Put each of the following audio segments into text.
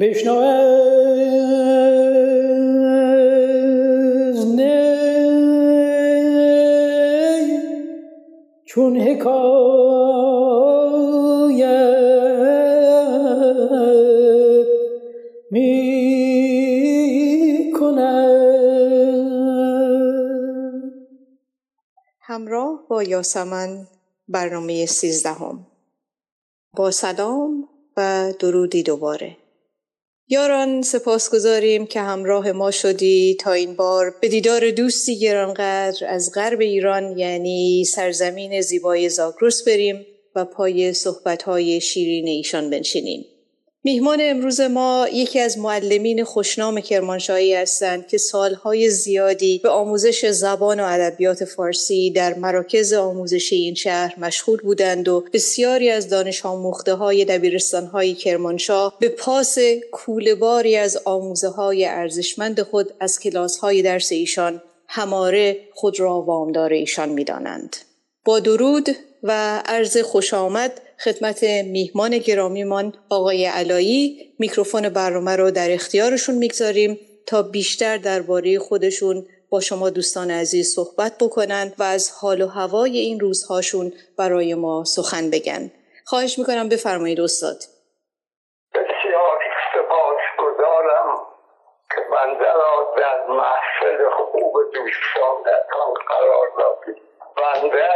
بشنو از نی چون حکایت می کند همراه با یاسمن برنامه سیزدهم. با سلام و درودی دوباره. یاران سپاسگزاریم که همراه ما شدی تا این بار به دیدار دوستی گرانقدر از غرب ایران یعنی سرزمین زیبای زاگرس بریم و پای صحبتهای شیرین ایشان بنشینیم. میهمان امروز ما یکی از معلمین خوشنام کرمانشاهی هستند که سالهای زیادی به آموزش زبان و ادبیات فارسی در مراکز آموزشی این شهر مشغول بودند و بسیاری از دانش آموخته های دبیرستان های کرمانشاه به پاس کولباری از آموزه های ارزشمند خود از کلاس های درس ایشان هماره خود را وامدار ایشان می‌دانند. با درود و عرض خوش آمد خدمت میهمان گرامیمان آقای علایی. میکروفون برنامه رو در اختیارشون می‌گذاریم تا بیشتر درباره خودشون با شما دوستان عزیز صحبت بکنند و از حال و هوای این روزهاشون برای ما سخن بگن. خواهش می‌کنم بفرمایید استاد. بسیار سپاس گذارم که بنده را در محفل خوب قرار دادید بنده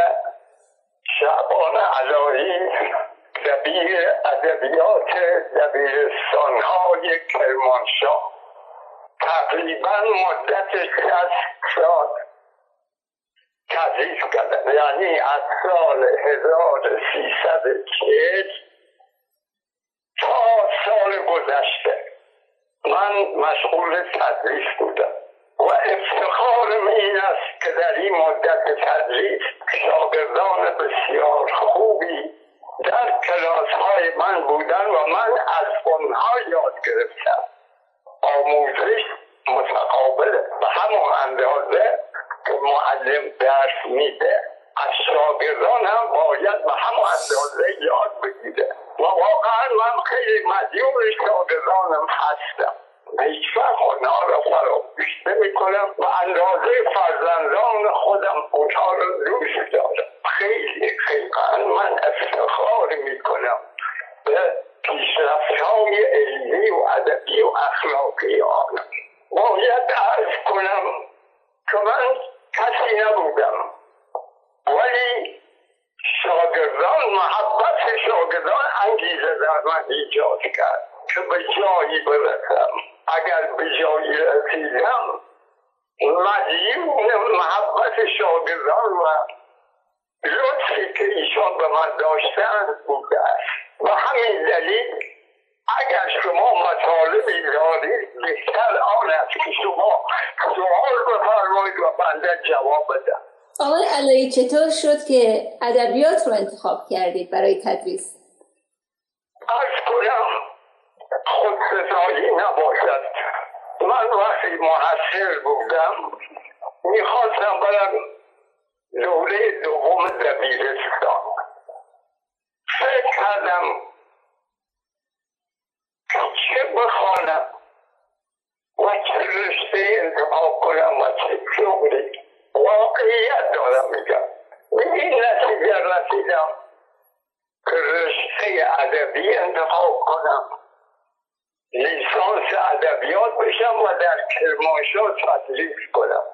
شعبان علایی دبیر ادبیات دبیرستانهای کرمانشاه. تقریبا مدت شست سال تدریس کردم یعنی از سال 1340 تا سال گذشته. من مشغول تدریس بودم. و افتخارم این است که در این مدت تدریس شاگردان بسیار خوبی در کلاس های من بودن و من از اونها یاد گرفتم. آموزش متقابل به همون اندازه که معلم درس میده از شاگردان هم باید به همون اندازه یاد بگیره. و واقعا من خیلی مدیون شاگردانم هستم. اونها را فراموش نمی کنم و اندازه فرزندان خودم اونها را دوست دارم خیلی خیلی. من افتخار می کنم به پیشرفت های علمی و ادبی و اخلاقی آنم باید ارز کنم که من کسی نبودم. ولی شاگردان محبت شاگردان انگیزه در من ایجاد کرد. که به جایی برسم. اگر به جایی رسیدم مدیون محبت شاگردان و لطفی که ایشان به من داشتن بوده است و همین دلیل اگر شما مطالبی دارید بهتر آن است که شما سوال بفرمایید و بنده جواب بدم. آقای علایی چطور شد که ادبیات رو انتخاب کردید برای تدریس؟ از کنم خودستایی نباشد. من وقتی محصل بودم می‌خواستم برم دوره دوم دبیرستان فکر کردم چه بخوانم و چه رشته انتخاب کنم و چه شغلی واقعیت دارم میگم. به این نتیجه رسیدم که رشته ادبی انتخاب کنم. لیسانس ادبیات بشم و در کرمانشاه تدریس کنم.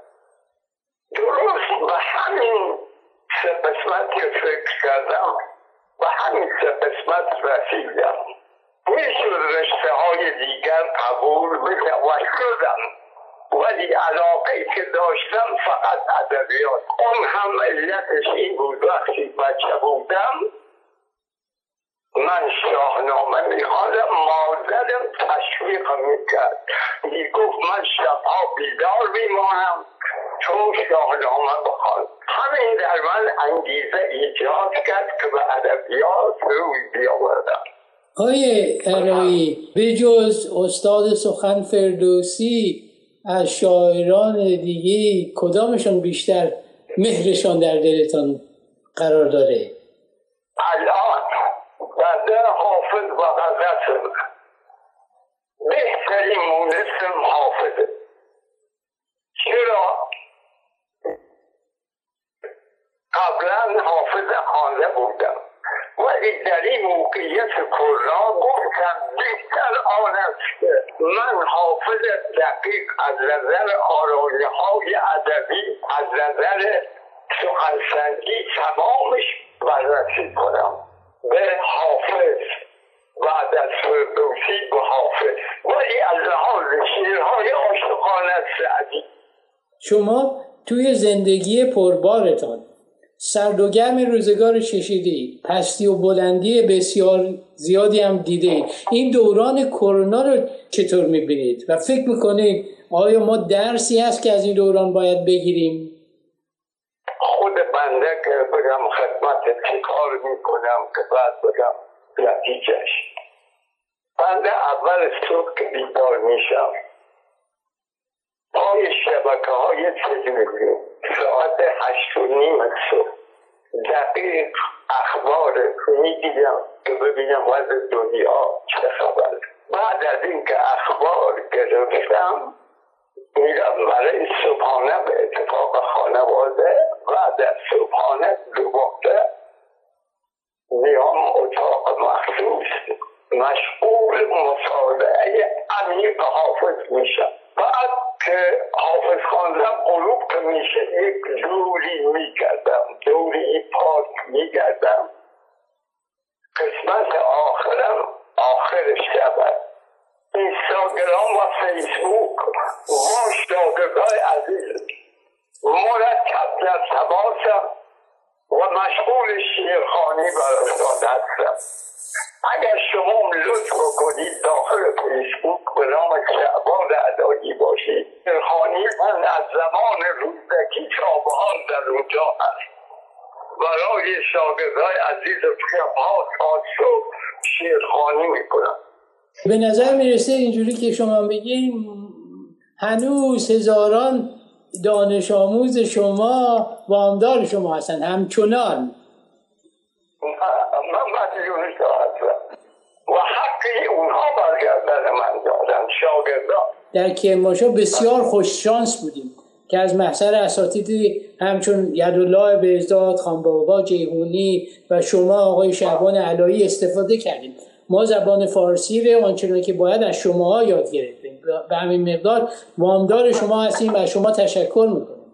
درست. به همین سه قسمت که فکر کردم به همین سه قسمت رسیدم. می‌شد رشته های دیگر قبول و شدم. ولی علاقه که داشتم فقط ادبیات. اون هم علتش این بود وقتی بچه بودم من شاهنامه میخواندم مادرم تشویق می‌کرد. می‌گفت من شبها بیدار میمانم چون شاهنامه بخوان. همین در من انگیزه ایجاد کرد که به ادبیات روی بیاوردم. آقای ارایی به جز استاد سخن فردوسی از شاعران دیگه کدامشون بیشتر مهرشان در دلتان قرار داره؟ الان حافظ و غزت بهترین مونسم حافظه چرا؟ قبلا حافظ خوانده بودم. ولی در این موقعیت کرونا گفتم بهتر آن است که من حافظ دقیق از نظر آرایه های ادبی از نظر سخنسنجی تمامش بررسی کنم. به حافظ. بعد از فردوسی به حافظ. ولی از لحاظ شیرهای عاشقانه سعدی شما توی زندگی پربارتان سرد و گرم روزگار چشیدی پستی و بلندی بسیار زیادی هم دیده این دوران کرونا رو چطور می‌بینید؟ و فکر می‌کنید آیا ما درسی هست که از این دوران باید بگیریم؟ خود بنده که بگم خدمت چه کار می‌کنم که بعد بگم نتیجهش بنده اول صبح که بیدار میشم پای شبکه های تلویزیون ساعت هشت و نیم صبح. دقیق اخبار می‌دیدم که ببینم وضع دنیا چه خبر بعد از اینکه اخبار گرفتم میرم برای صبحانه به اتفاق خانواده بعد از صبحانه دوباره میام اتاق مخصوص مشغول مطالعه عمیق حافظ میشم بعد که حافظ خواندم غروب که میشه یک دوری میگردم دوری پاک میگردم قسمت آخرم آخر شب اینستاگرام و فیسبوک ما شاگردای عزیز مرتب در تماسم و مشغول شیرخانی برای هستم اگر شما لطف کنید داخل فیسبوک به نام شعبان عدایی باشید. خانی من از زمان روزکی تا در اونجا هست. برای شاگردهای عزیز شبها تا صبح شیرخانی می‌کنم. به نظر می‌رسه اینجوری که شما بگید هنوز هزاران دانش آموز شما وامدار شما هستن همچنان. من مدیونش و حقی اونها برگردن من دادن شاگردان در کرمانشاه بسیار خوش شانس بودیم که از محضر اساتید همچون یدالله بهزاد خان بابا جیهونی و شما آقای شعبان علایی استفاده کردیم. ما زبان فارسی رو آنچنان که باید از شما یاد گرفتیم. به همین مقدار وامدار شما هستیم و شما تشکر می‌کنیم.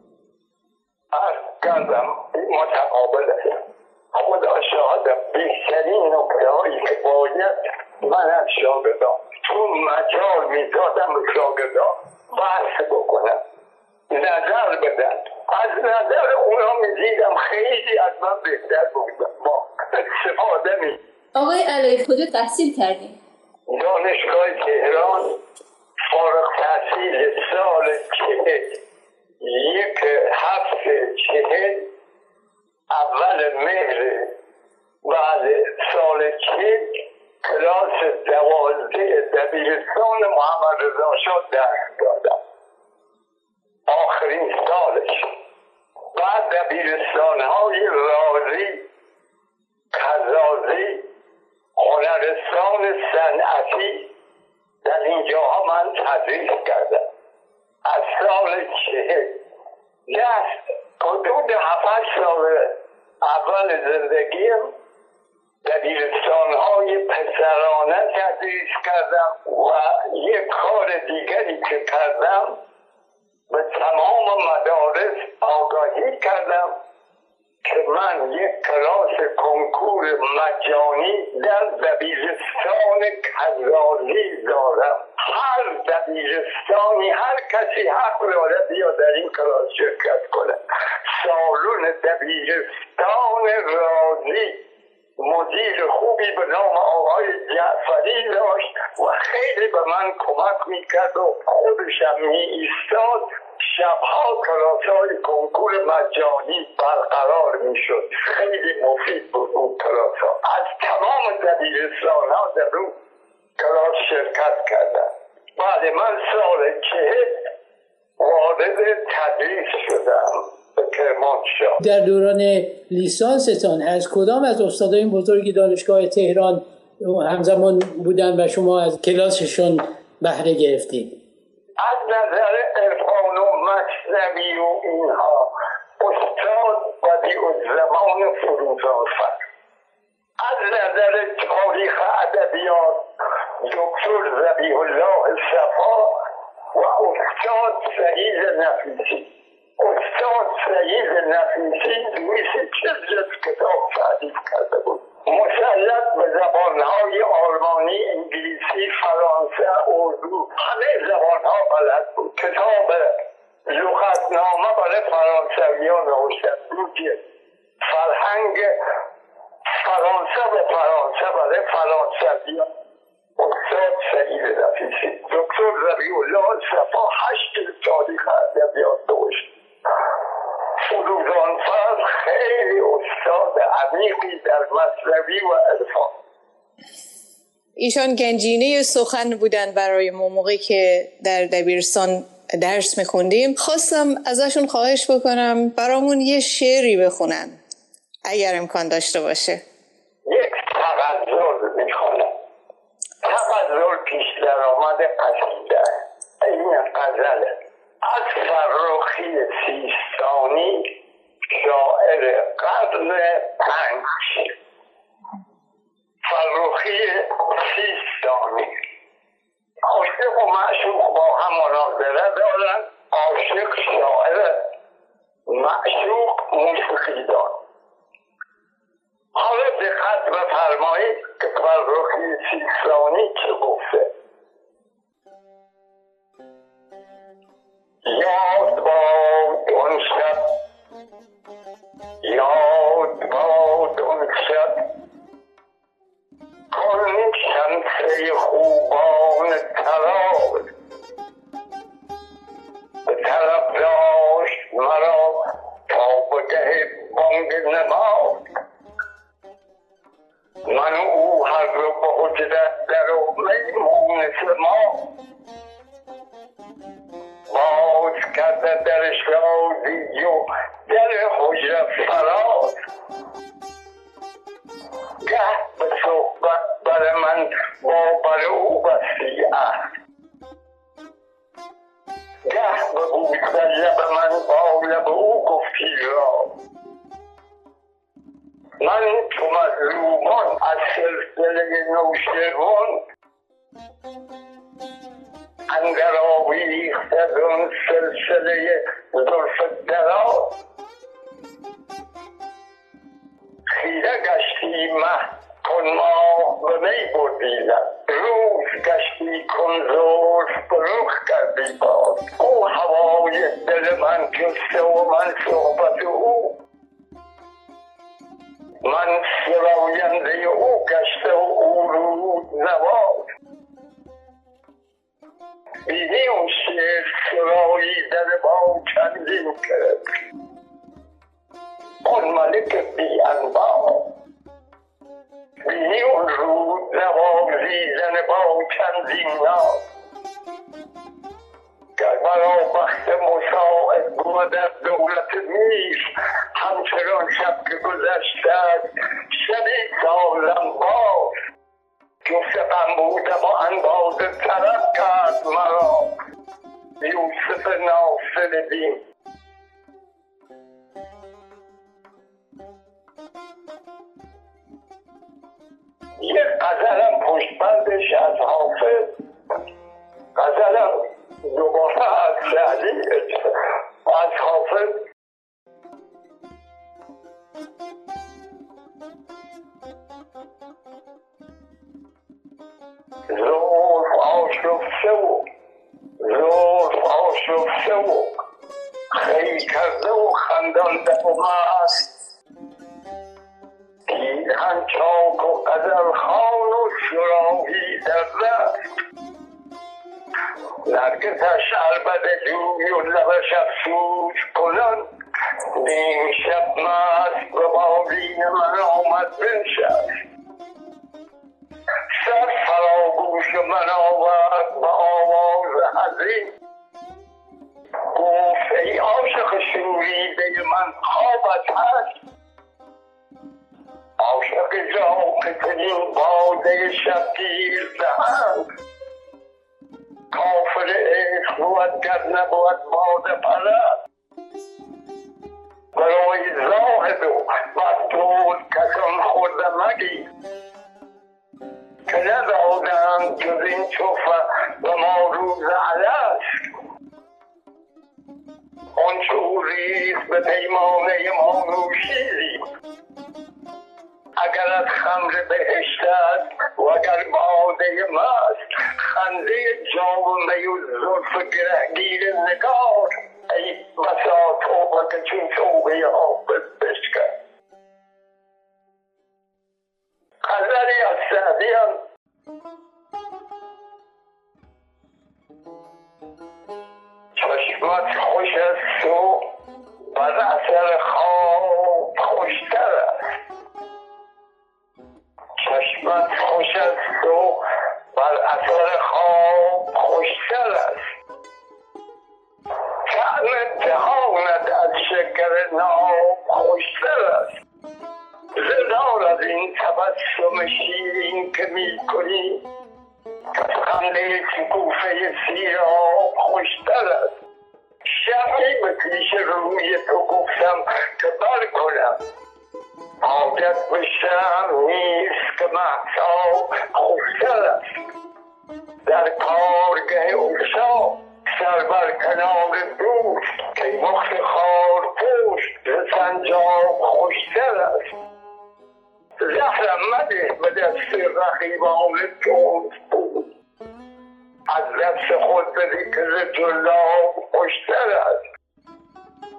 کردم متقابل خدا شاهدم بهترین نکته هایی که باید من از شاگردان. تو مجال می‌دادم به شاگردان بحث بکنم. نظر بدن. از نظر اونا می‌دیدم خیلی از من بهتر بودم ما استفاده می آقای علای کجا تحصیل کردیم دانشگاه تهران فارغ تحصیل سال چهل. یک هفت چهل اول مهر. بعد سال چهل کلاس دوازده دبیرستان محمد رضا شاه درس دادم. آخرین سالش. بعد دبیرستان های رازی کزازی هنرستان صنعتی در اینجاها من تدریس کردم. از سال چهل. دست حدود هفت سال اول زندگیم دبیرستان های پسرانه تدریس کردم و یک کار دیگری که کردم به تمام مدارس آگاهی کردم. که من یک کلاس کنکور مجانی در دبیرستان کزازی دارم. هر دبیرستانی هر کسی حق داره بیا در این کلاس شرکت کنه. سالون دبیرستان رازی مدیر خوبی به نام آقای جعفری داشت و خیلی به من کمک می‌کرد و خودشم می ایستاد شبها کلاس های کنکور مجانی برقرار می‌شد. خیلی مفید بود اون کلاس ها از تمام دبیرستان ها در اون کلاس شرکت کردم بعد من سال چهل وارد تدریس شدم در دوران لیسانستان از کدام از استادای بزرگ دانشگاه تهران همزمان بودن و شما از کلاسشون بهره گرفتیم از نظر ارفان و اینها. استاد زمان فروزافر از نظر تاریخ ادبیات دکتر زبیح الله صفا و استاد سعید نفیسی. استاد سعید نفیسی دویست چه کتاب تعریف کرده بود. مسلط به زبانهای آلمانی انگلیسی فرانسه اردو همه زبانها بلد بود. کتاب لغتنامه برای فرانسوی ها نوشته بود فرهنگ فرانسه به فرانسه برای فرانسوی ها استاد سعید رفیسی دکتر ربیع الله صفا هشت تاریخ ادبیات نوشت فروزان فرد خیلی استاد عمیقی در مصنوی و عرفان. ایشان گنجینه سخن بودن برای ما موقعی که در دبیرستان درس میخوندیم. خواستم ازشون خواهش بکنم برامون یه شعری بخونن. اگر امکان داشته باشه. یک تغذر می‌خونم. تغذر پیش در آمد قصیده این قزله از فرخی سیستانی به حجرت در و میمون ما. باز کرده در شادی و در حجرت فراز. گه بردیدم روز گشتی کن زلف رخ کردی باز او هوای دل من جسته و من صحبت او. من سراینده او گشته و او رو نواز بینی اون در با چندین کرد. ملک بی اون رود نوازی زن با چندین ناز گر مرا بخت مساعد بود در دولت میر همچنان شب که گذشته شبی سالم جفت غم بودم و اندازه طرف کرد مرا یوسف ناصر دین یه غزلم پشتبندش از حافظ غزلم دوباره از سعدی از حافظ. زلف آشفته و زلف آشفته و خیلی کرده و خندانده و چاک و قدر خان و شراحی در دست نرگسش عربد جوی و لبش افسوس کنن نیم شب مست به بالین من آمد بنشست. سر فراگوش من آورد به آواز حزین. گفت ای عاشق شوریده من خوابت هست؟ عاشق جا که چنین باده شبگیر دهند کافر عشق بود گر نبود باد پرست برای زاهد و مستور کسان خورده مگی که ندادند جز این چوفه و ما روز علست آن ریخت به پیمانه ما نوشیدیم. اگر از خمر بهشت است و اگر باده مست خنده جامعه و زلف گرهگیر نگار ای بسا توبه که چون توبه حافظ بشکن. قدری از سعدیان چشمت خوش است و بر اثر خواب چشمت خوش است و بر اثر خواب خوشتر است. طعم دهانت از شکر ناب خوشتر است. زدار از این تبسم شیرین که می کنی از خنده شکوفه سیراب خوشتر است. شبی به پیش روی تو گفتم که بر کنم حاجت به شم نیست که محتاب خوشتر است در کارگه اکسا سر بر کنار دوست که مخت خار پوشت ز سنجاب خوشتر است. زهرم مده به دست رقیبان جنس بود. از دست خود بده که ز جلاب خوشتر است.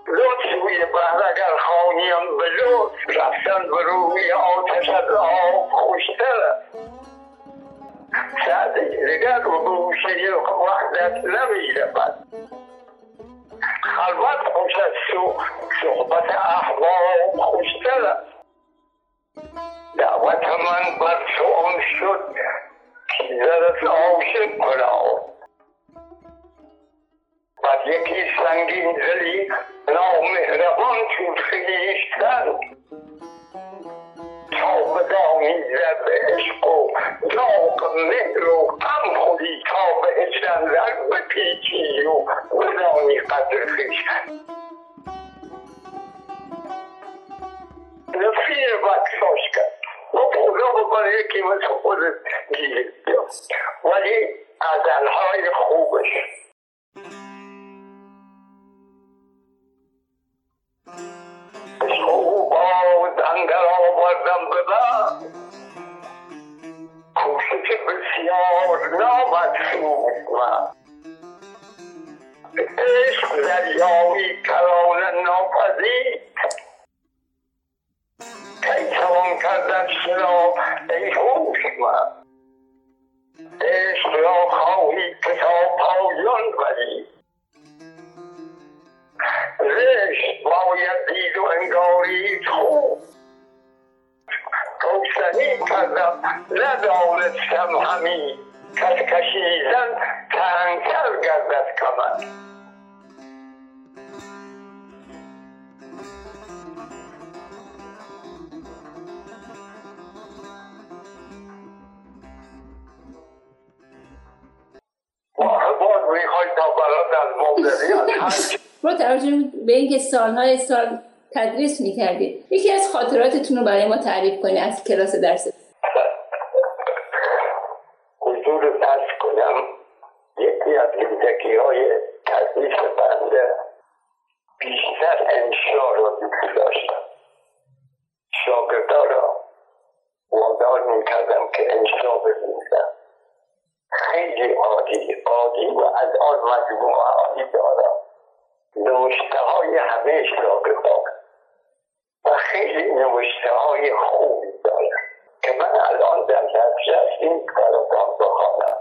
لطف روی بحر اگر خانیم به لطف رفتن به روی آتش از آب خوشتر است. سعد دیگر به گوشه وحدت نمی رود خلوت خوش است صحبت احباب خوشتر است. دعوت من بر شد که از عاشق کنم. بر یکی سنگین دلی نامهربان چون خویشتن تا به عشق و داغ مهر و غم خودی تا به هجران در بپیچی و بدانی قدر خویشتن نفیر بکساش کرد. و اوضاع بکنه یکی مثل خودت گیر ولی غزلهای خوبش. اندر آوردم به بعد. کوشش بسیار نامدسود من عشق دریایی کران ناپذیر. کی توان کردن چرا ای هوشمند عشق را خواهی که تا پایان بری. زشت باید دید و انگاری خوب روشنی کردم ندانستم همی کس کشیدن تنگتر گردد کمر. برات از موقعیت با توجه به اینکه سالهای سال تدریس می‌کردید یکی از خاطراتتون رو برای ما تعریف کنید از کلاس درس حضور درس کنم یکی از زندگی های تدریس بنده بیشتر انشا رو دوست داشتم شاگردا را وادار می‌کردم که انشا بنویسم خیلی عادی عادی و از آن مجموعه عادی دارم نوشته های همه شاگردان و خیلی نوشته های خوبی دارم که من الان در دسترس این براتان بخوانم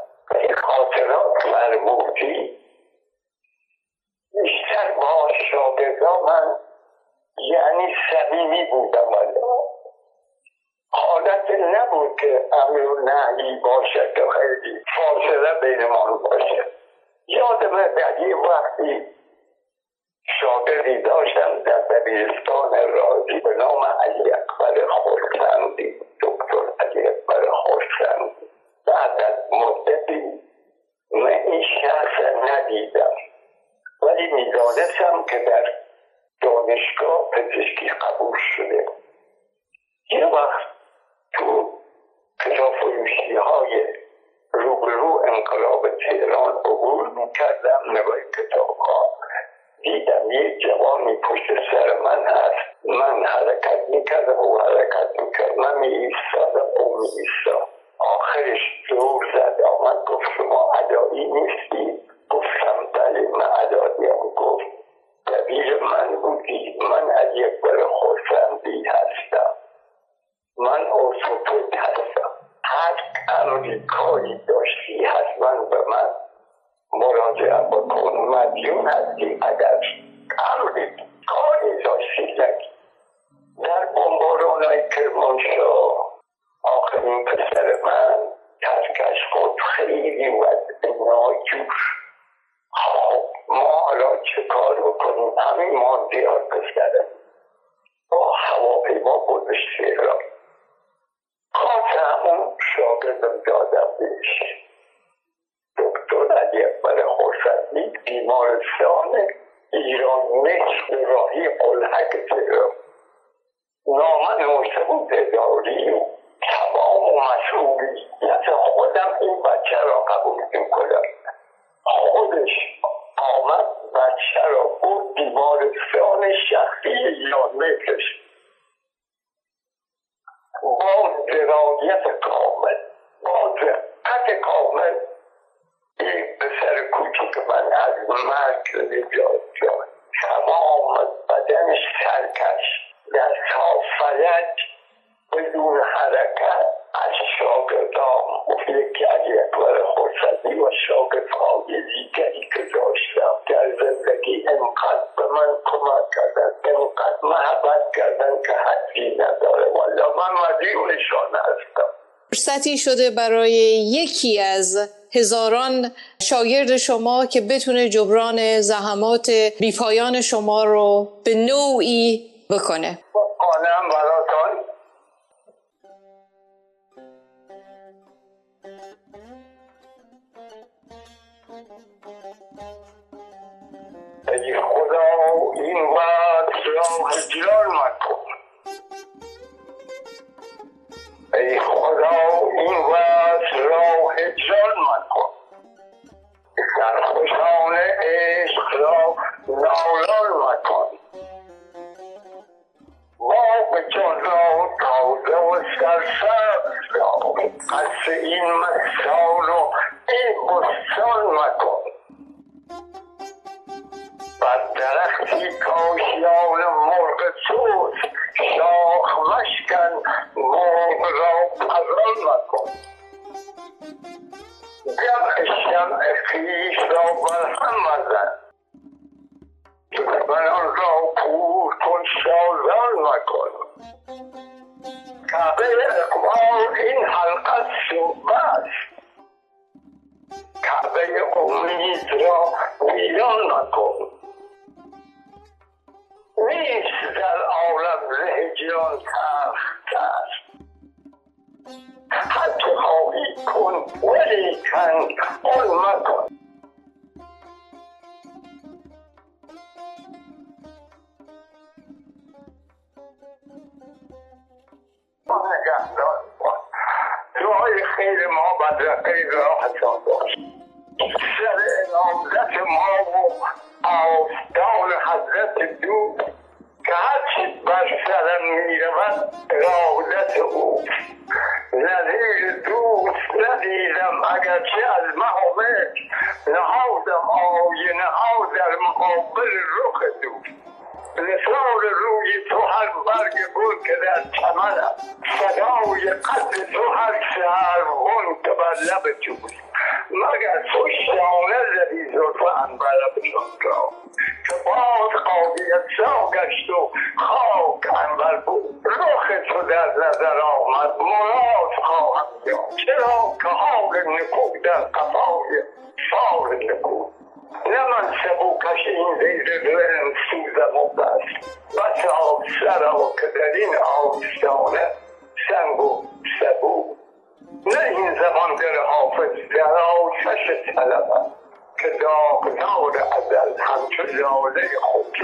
خاطرات مربوطی بیشتر با شاگردان من یعنی صمیمی بودم. الان حالت نبود که امر و نهی باشد که خیلی فاصله بینمان باشه. یادم در یه وقتی شاگردی داشتم در دبیرستان رازی به نام علی اکبر خورسندی ندیدم ولی می‌دانستم که در دانشگاه پزشکی قبول شده. یه وقت تو کتاب فروشی های روبرو انقلاب تهران عبور می‌کردم نگاه کتاب ها دیدم یه جوانی پشت سر من هست. من حرکت می‌کردم و حرکت می‌کرد من می ایستادم او می ایستاد آخرش دور زد. آمد گفت شما عدایی نیستی؟ گفتم بله من عداییم گفت. دبیر من بودی من از یک بر خورسندی هستم. من ارتوپد هستم. هر امریکایی داشتی حتما به من مراجعه بکن. مدیون هستی اگر امری کاری داشتی در بمباران های کرمانشاه آخرین پسر من ترکش خود خیلی وضع ناجور. خب ما حالا چه کار بکنیم؟ همین ما زیاد پسره با هواپیما بودش تهران خاص همون شاگردم دادم بهش دکتر علی اکبر خورسندی بیمارستان ایران مصر راهی قلحک تهران. نامه نوشته بود اداری و تمام مسئولیت خودم این بچه را قبول می‌کنم. خودش آمد بچه را بود بیمارستان شخصی ایران مصرش با درایت کامل با دقت کامل این پسر کوچک من از مرگ نجات جان تمام بدنش سرکش در فلج بدون حرکت و دیگری که داشتم در زندگی انقدر به من کمک کردن انقدر محبت کردن که حدی نداره. والا من هستم. فرصتی شده برای یکی از هزاران شاگرد شما که بتونه جبران زحمات بیپایان شما رو به نوعی بکنه. کعبه امید را ویران مکن نیست در عالم تلخ است حتی خواهی کن ولی کن آن مکن. دعای خیر ما بدرقه راحتان باش. سر نامزت ما و آستان حضرت دود که هرچی بر سرم می‌رود رادت او. نظیر دوست ندیدم اگرچه از مهامت نهادم آینه ها در مقابل رخ دوست نثار روی تو هر برگ گل که در چمنم. صدای قد تو هر سهرون که بر لب توست مگر تو شانه زدی زلف انبرم را که باد قابیت سا گشت و خاک انبر بود. رخ تو در نظر آمد مراد خواهم جان چرا که حال نکو در قفای سال نکو نه من سبوکش این زیر دلم سوزم و بس بس آب سرا که در این آستانه سنگ و سبو نه این زمان در حافظ در آتش طلبم که داغدار ازل همچو لاله خود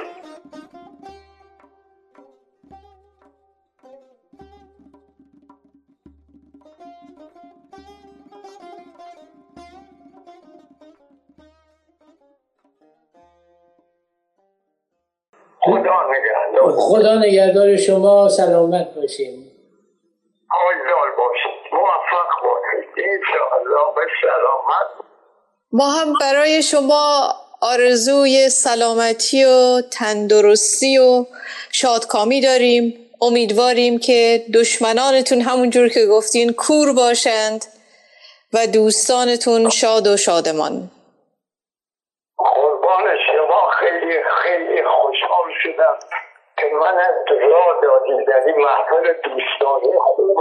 خدا نگهدار. خدا نگهدار شما سلامت باشین آیدار باشید موفق باشید انشاءالله به سلامت ما هم برای شما آرزوی سلامتی و تندرستی و شادکامی داریم. امیدواریم که دشمنانتون همونجور که گفتین کور باشند و دوستانتون شاد و شادمان. قربان شما. خیلی خیلی خوشحال شدم که من انتظار دادی در این محفل دوستانه خوب